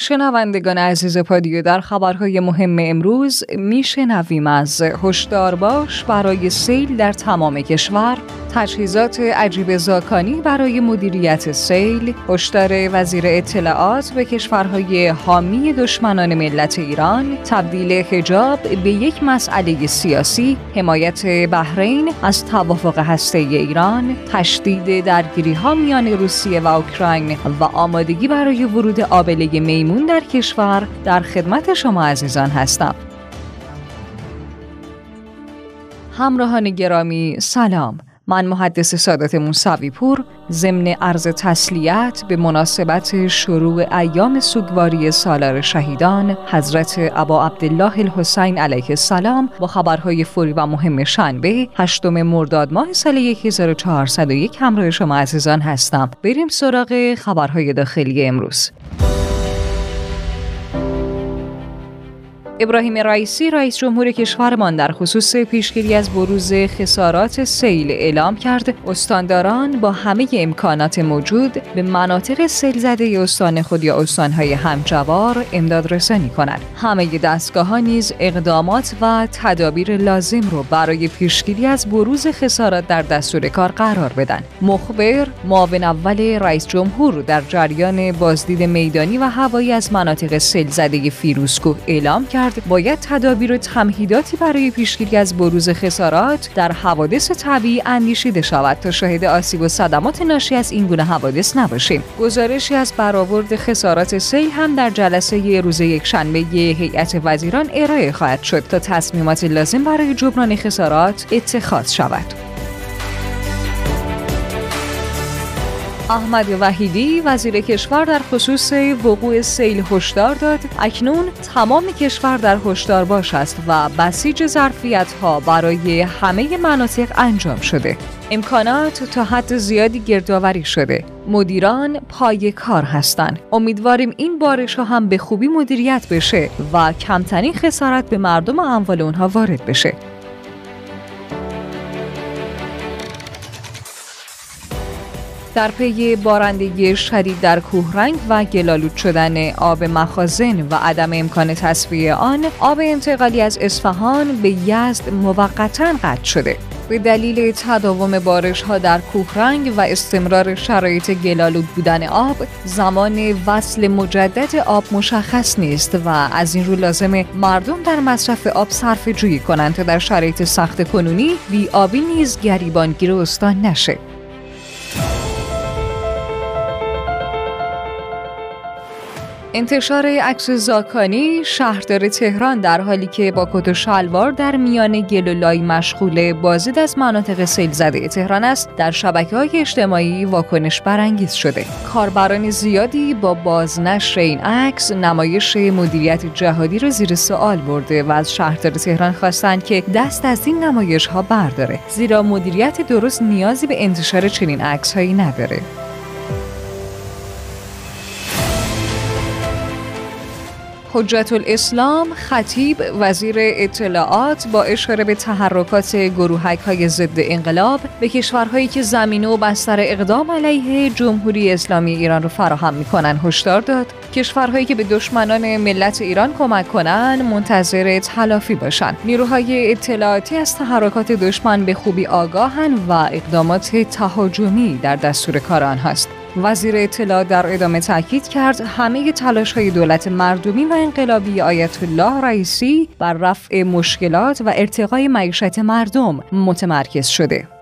شنوندگان عزیز پادیو در خبرهای مهم امروز میشنویم از هشدار باش برای سیل در تمام کشور تجهیزات عجیب زاکانی برای مدیریت سیل هشدار وزیر اطلاعات به کشورهای حامی دشمنان ملت ایران تبدیل حجاب به یک مسئله سیاسی حمایت بحرین از توافق هسته ایران تشدید درگیری ها میان روسیه و اوکراین و آمادگی برای ورود آبله میمون در کشور در خدمت شما عزیزان هستم. همراهان گرامی سلام. من محدث سادات موسوی پور ضمن عرض تسلیت به مناسبت شروع ایام سوگواری سالار شهیدان حضرت ابا عبدالله الحسین علیه السلام با خبرهای فوری و مهم شنبه هشتم مرداد ماه سال 1401 همراه شما عزیزان هستم. بریم سراغ خبرهای داخلی امروز. ابراهیم رئیسی رئیس جمهور کشورمان در خصوص پیشگیری از بروز خسارات سیل اعلام کرد. استانداران با همه امکانات موجود به مناطق سیل زده استان خود یا استانهای همجوار امداد رسانی کنند. همه دستگاه نیز اقدامات و تدابیر لازم رو برای پیشگیری از بروز خسارات در دستور کار قرار بدن. مخبر معاون اول رئیس جمهور در جریان بازدید میدانی و هوایی از مناطق سیل زده فیروزکوه اعلام کرد. باید تدابیر و تمهیداتی برای پیشگیری از بروز خسارات در حوادث طبیعی اندیشیده شود تا شاهد آسیب و صدمات ناشی از این گونه حوادث نباشیم گزارشی از برآورد خسارات سیل هم در جلسه روز یکشنبه هیئت وزیران ارائه خواهد شد تا تصمیمات لازم برای جبران خسارات اتخاذ شود. احمد وحیدی وزیر کشور در خصوص وقوع سیل هشدار داد. اکنون تمام کشور در هشدار باش است و بسیج ظرفیت ها برای همه مناطق انجام شده. امکانات تا حد زیادی گردآوری شده. مدیران پای کار هستند. امیدواریم این بارش ها هم به خوبی مدیریت بشه و کمترین خسارت به مردم و اموال اونها وارد بشه. در پی بارندگی شدید در کوهرنگ و گلالود شدن آب مخازن و عدم امکان تصفیه آن آب انتقالی از اصفهان به یزد موقتا قطع شده. به دلیل تداوم بارش ها در کوهرنگ و استمرار شرایط گلالود بودن آب زمان وصل مجدد آب مشخص نیست و از این رو لازم مردم در مصرف آب صرف جویی کنند تا در شرایط سخت کنونی بی آبی نیز گریبانگیر استان نشه. انتشار عکس زاکانی شهردار تهران در حالی که با کت و شلوار در میان گل و لای مشغول بازدید از مناطق سیل زده تهران است در شبکه های اجتماعی واکنش برانگیز شده. کاربران زیادی با بازنشر این عکس نمایش مدیریت جهادی را زیر سوال برده و از شهردار تهران خواستند که دست از این نمایش ها برداره. زیرا مدیریت درست نیازی به انتشار چنین عکس هایی نداره. حجت الاسلام خطیب وزیر اطلاعات با اشاره به تحرکات گروهک های ضد انقلاب به کشورهایی که زمینه و بستر اقدام علیه جمهوری اسلامی ایران رو فراهم می‌کنن هشدار داد. کشورهایی که به دشمنان ملت ایران کمک کنند منتظر تلافی باشند نیروهای اطلاعاتی از تحرکات دشمن به خوبی آگاهن و اقدامات تهاجمی در دستور کار آنهاست وزیر اطلاع در ادامه تاکید کرد همه تلاش های دولت مردمی و انقلابی آیت الله رئیسی بر رفع مشکلات و ارتقای معیشت مردم متمرکز شده.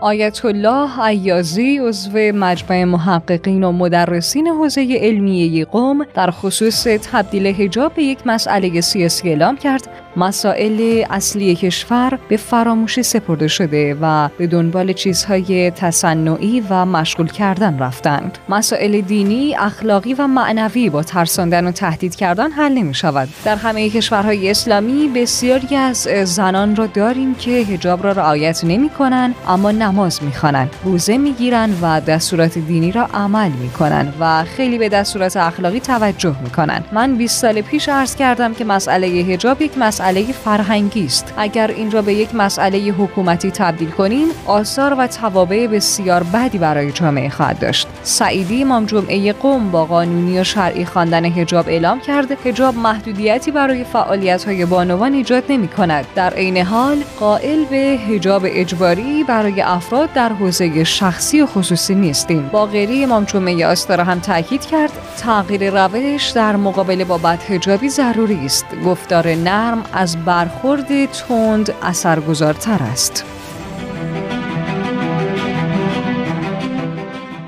آیت الله عیازی عضو مجمع محققین و مدرسین حوزه علمیه قوم در خصوص تبدیل حجاب به یک مسئله سیاسی اعلام کرد. مسائل اصلی کشور به فراموشی سپرده شده و به دنبال چیزهای تصنعی و مشغول کردن رفتند. مسائل دینی اخلاقی و معنوی با ترساندن و تهدید کردن حل نمی شود در همه کشورهای اسلامی بسیاری از زنان را داریم که حجاب را رعایت نمی کنند اما نماز می‌خوانند روزه می‌گیرن و دستورات دینی را عمل می‌کنن و خیلی به دستورات اخلاقی توجه می‌کنن. من 20 سال پیش عرض کردم که مسئله حجاب یک مسئله فرهنگی است. اگر این را به یک مسئله حکومتی تبدیل کنیم آثار و توابع بسیار بدی برای جامعه خواهد داشت. سعیدی امام جمعه قوم با قانونی و شرعی خواندن حجاب اعلام کرده حجاب محدودیتی برای فعالیت های بانوان ایجاد نمی کند در عین حال قائل به حجاب اجباری برای افراد در حوزه شخصی و خصوصی نیستیم. باقری امام جمعه آستارا هم تاکید کرد تغییر روش در مقابله با بدهجابی ضروری است. گفتار نرم از برخورد تند اثرگذارتر است.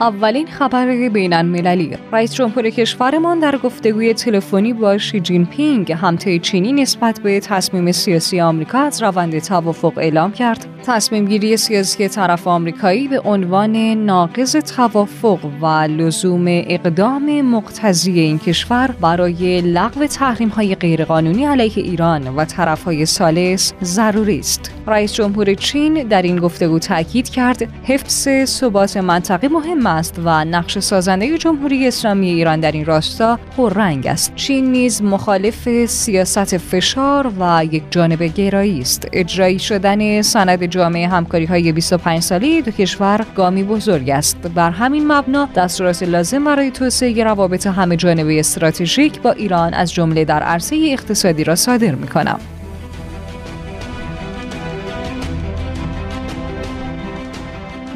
اولین خبر بین المللی رئیس جمهور کشورمان در گفتگوی تلفنی با شی جین پینگ همته چینی نسبت به تصمیم سیاسی آمریکا از روند توافق اعلام کرد تصمیم گیری سیاسی طرف آمریکایی به عنوان ناقض توافق و لزوم اقدام مقتضی این کشور برای لغو تحریم های غیرقانونی علیه ایران و طرف های سالس ضروری است. رئیس جمهور چین در این گفتگو تاکید کرد حفظ ثبات منطقه مهم است و نقش سازنده جمهوری اسلامی ایران در این راستا پررنگ است. چین نیز مخالف سیاست فشار و یک جانب گرایی است. اجرایی شدن سند جامعه همکاری های 25 ساله دو کشور گامی بزرگ است بر همین مبنا دستورات لازم برای توسعه روابط همه جانبه استراتژیک با ایران از جمله در عرصه اقتصادی را صادر می کنم.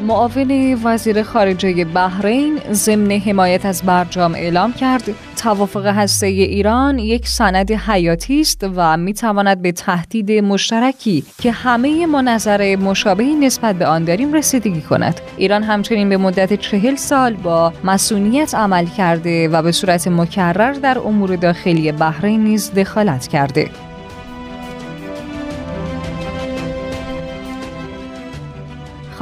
معاون وزیر خارجه بحرین ضمن حمایت از برجام اعلام کرد توافق هسته ایران یک سند حیاتی است و می تواند به تهدید مشترکی که همه ما نظر مشابهی نسبت به آن داریم رسیدگی کند. ایران همچنین به مدت چهل سال با مسئولیت عمل کرده و به صورت مکرر در امور داخلی بحرین نیز دخالت کرده.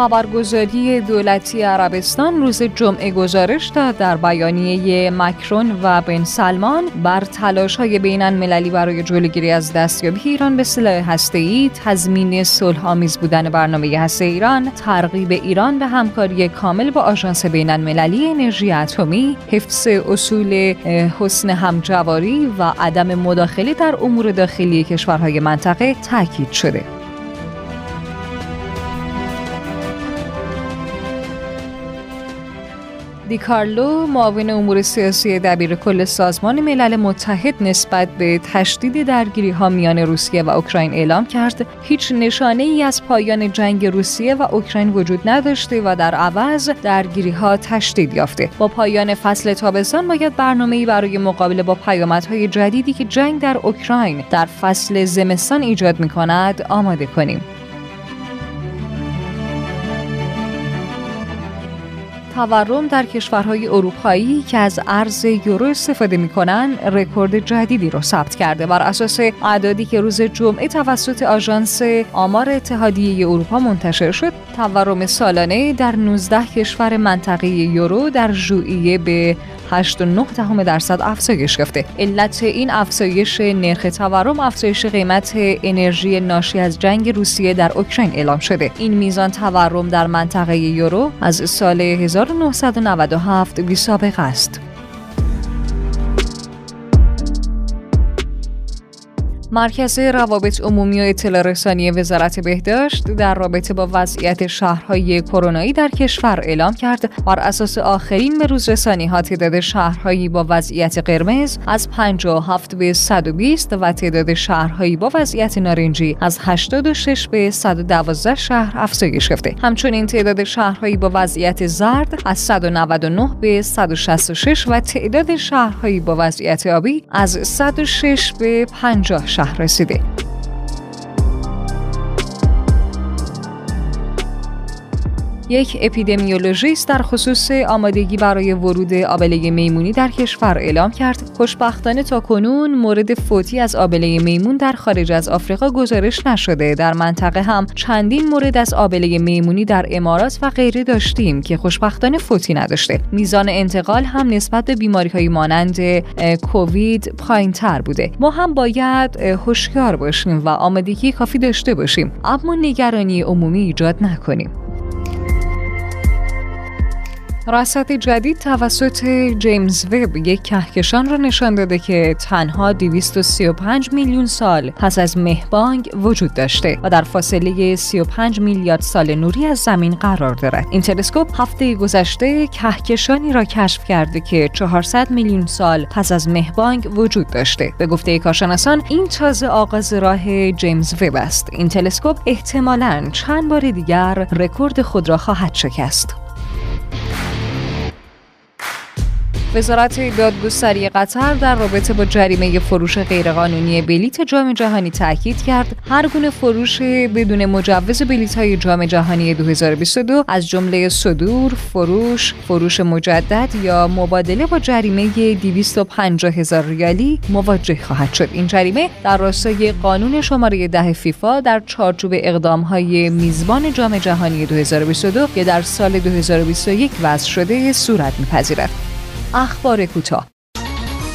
خبرگزاری دولتی عربستان روز جمعه گزارش داد در بیانیه مکرون و بن سلمان بر تلاش های بین المللی برای جلوگیری از دستیابی ایران به سلاح ای تضمین صلح آمیز بودن برنامه هسته ایران، ترغیب ایران به همکاری کامل با آژانس بین المللی انرژی اتمی، حفظ اصول حسن همجواری و عدم مداخله در امور داخلی کشورهای منطقه تاکید شده. دیکارلو معاون امور سیاسی دبیر کل سازمان ملل متحد نسبت به تشدید درگیری ها میان روسیه و اوکراین اعلام کرد هیچ نشانه ای از پایان جنگ روسیه و اوکراین وجود نداشته و در عوض درگیری ها تشدید یافته. با پایان فصل تابستان باید برنامه ای برای مقابله با پیامدهای جدیدی که جنگ در اوکراین در فصل زمستان ایجاد می کند آماده کنیم. تورم در کشورهای اروپایی که از ارز یورو استفاده می‌کنن رکورد جدیدی رو ثبت کرده. بر اساس اعدادی که روز جمعه توسط آژانس آمار اتحادیه اروپا منتشر شد تورم سالانه در 19 کشور منطقه یورو در ژوئیه به 8.9 درصد افزایش یافته علت این افزایش نرخ تورم افزایش قیمت انرژی ناشی از جنگ روسیه در اوکراین اعلام شده. این میزان تورم در منطقه یورو از سال 1997 بی سابقه است. مرکز روابط عمومی و اطلاع رسانی وزارت بهداشت در رابطه با وضعیت شهرهای کرونایی در کشور اعلام کرد. بر اساس آخرین به روز رسانی ها تعداد شهرهایی با وضعیت قرمز از 57 به 120 و تعداد شهرهایی با وضعیت نارنجی از 86 به 112 شهر افزایش یافته. همچنین تعداد شهرهایی با وضعیت زرد از 199 به 166 و تعداد شهرهایی با وضعیت آبی از 106 به 50 شهر شهر یک اپیدمیولوژیست در خصوص آمادگی برای ورود آبله میمونی در کشور اعلام کرد. خوشبختانه تا کنون مورد فوتی از آبله میمون در خارج از آفریقا گزارش نشده. در منطقه هم چندین مورد از آبله میمونی در امارات و غیره داشتیم که خوشبختانه فوتی نداشته. میزان انتقال هم نسبت به بیماری های مانند کووید پایین تر بوده. ما هم باید هوشیار باشیم و آمادگی کافی داشته باشیم. اما نگرانی عمومی ایجاد نکنیم. رصد جدید توسط جیمز وب یک کهکشان را نشان داده که تنها 235 میلیون سال پس از مهبانگ وجود داشته و در فاصله 35 میلیارد سال نوری از زمین قرار دارد. این تلسکوپ هفته گذشته کهکشانی را کشف کرده که 400 میلیون سال پس از مهبانگ وجود داشته. به گفته کارشناسان این تازه آغاز راه جیمز وب است. این تلسکوپ احتمالاً چند بار دیگر رکورد خود را خواهد شکست. وزارت دادگستری قطر در رابطه با جریمه فروش غیرقانونی بلیت جام جهانی تاکید کرد هر گونه فروش بدون مجوز بلیت های جام جهانی 2022 از جمله صدور، فروش، فروش مجدد یا مبادله با جریمه 250 هزار ریالی مواجه خواهد شد. این جریمه در راستای قانون شماره ده فیفا در چارچوب اقدام های میزبان جام جهانی 2022 که در سال 2021 وضع شده صورت میپذیرد. اخبار کوتاه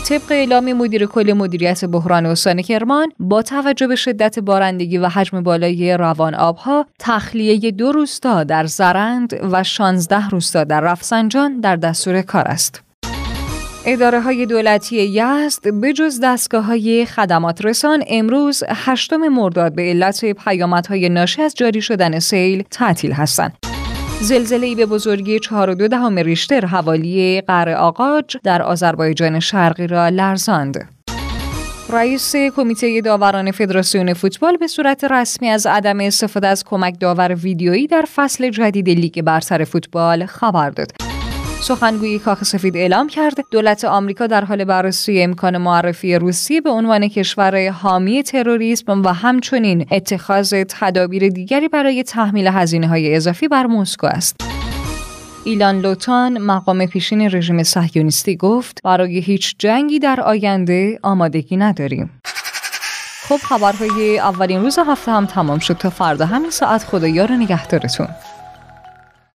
طبق اعلام مدیر کل مدیریت بحران استان کرمان با توجه به شدت بارندگی و حجم بالای روان آبها تخلیه دو روستا در زرند و 16 روستا در رفسنجان در دستور کار است. اداره های دولتی یزد به جز دستگاه های خدمات رسان امروز هشتم مرداد به علت پیامدهای ناشی از جاری شدن سیل تعطیل هستند. زلزله ای به بزرگی 4.2 دهم ریشتر حوالی قره آقاج در آذربایجان شرقی را لرزاند. رئیس کمیته داوران فدراسیون فوتبال به صورت رسمی از عدم استفاده از کمک داور ویدیویی در فصل جدید لیگ برتر فوتبال خبر داد. سخنگوی کاخ سفید اعلام کرد دولت آمریکا در حال بررسی امکان معرفی روسیه به عنوان کشور حامی تروریسم و همچنین اتخاذ تدابیر دیگری برای تحمیل هزینه های اضافی بر مسکو است. ایلان لوتان مقام پیشین رژیم صهیونیستی گفت برای هیچ جنگی در آینده آمادگی نداریم. خب خبرهای اولین روز هفته هم تمام شد تا فردا همین ساعت خدایا رو نگهدارتون